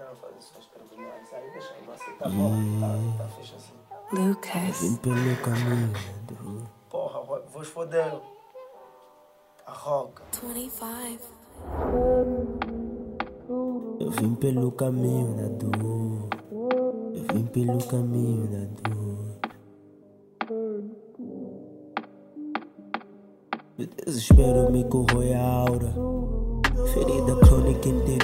Não, preliminares. Aí deixa tá bom. Tá, tá fecha assim. Lucas. Vim pelo caminho. Porra, vou foder. A roca. 25. Eu vim pelo caminho da dor. Eu vim pelo caminho da dor. O desespero me corrói a aura. Ferida crônica interiorizada.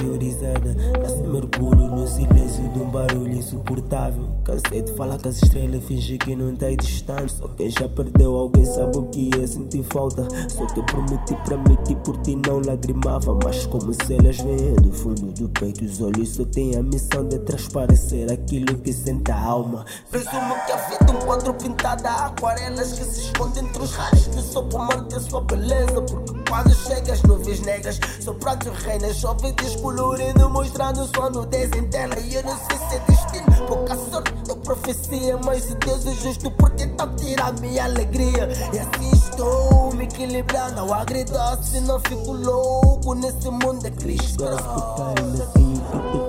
Barulho insuportável. Cansei de falar com as estrelas, fingir que não tá distante. Só quem já perdeu alguém sabe o que é sentir falta. Só que eu prometi pra mim que por ti não lagrimava. Mas como se elas vêm do fundo do peito, os olhos só têm a missão de transparecer aquilo que sente a alma. Presumo que a vida é um quadro pintado a aquarelas que se esconde entre os raios que só por manter sua beleza. Porque quando as nuvens negras, só pra tu reinas, só vídeos coloridos mostrando sua nudez interna. E eu não sei se é destino, pouca sorte ou profecia. Mas se Deus é justo, porque tá tirar minha alegria. E assim estou me equilibrando ao agridoce. Não fico louco nesse mundo é Cristo. Por estarem assim,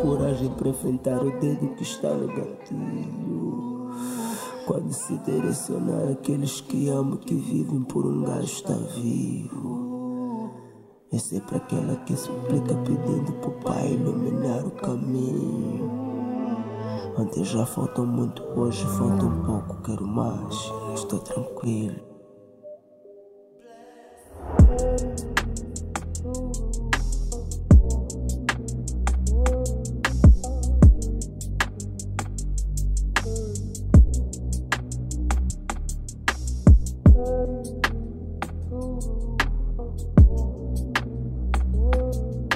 coragem para enfrentar o dedo que está no gatilho. Quando se direcionar aqueles que amam, que vivem por um gajo está vivo. É para aquela que suplica pedindo pro pai iluminar o caminho. Ontem já faltou muito, hoje falta um pouco, quero mais. Estou tranquilo. Thank you.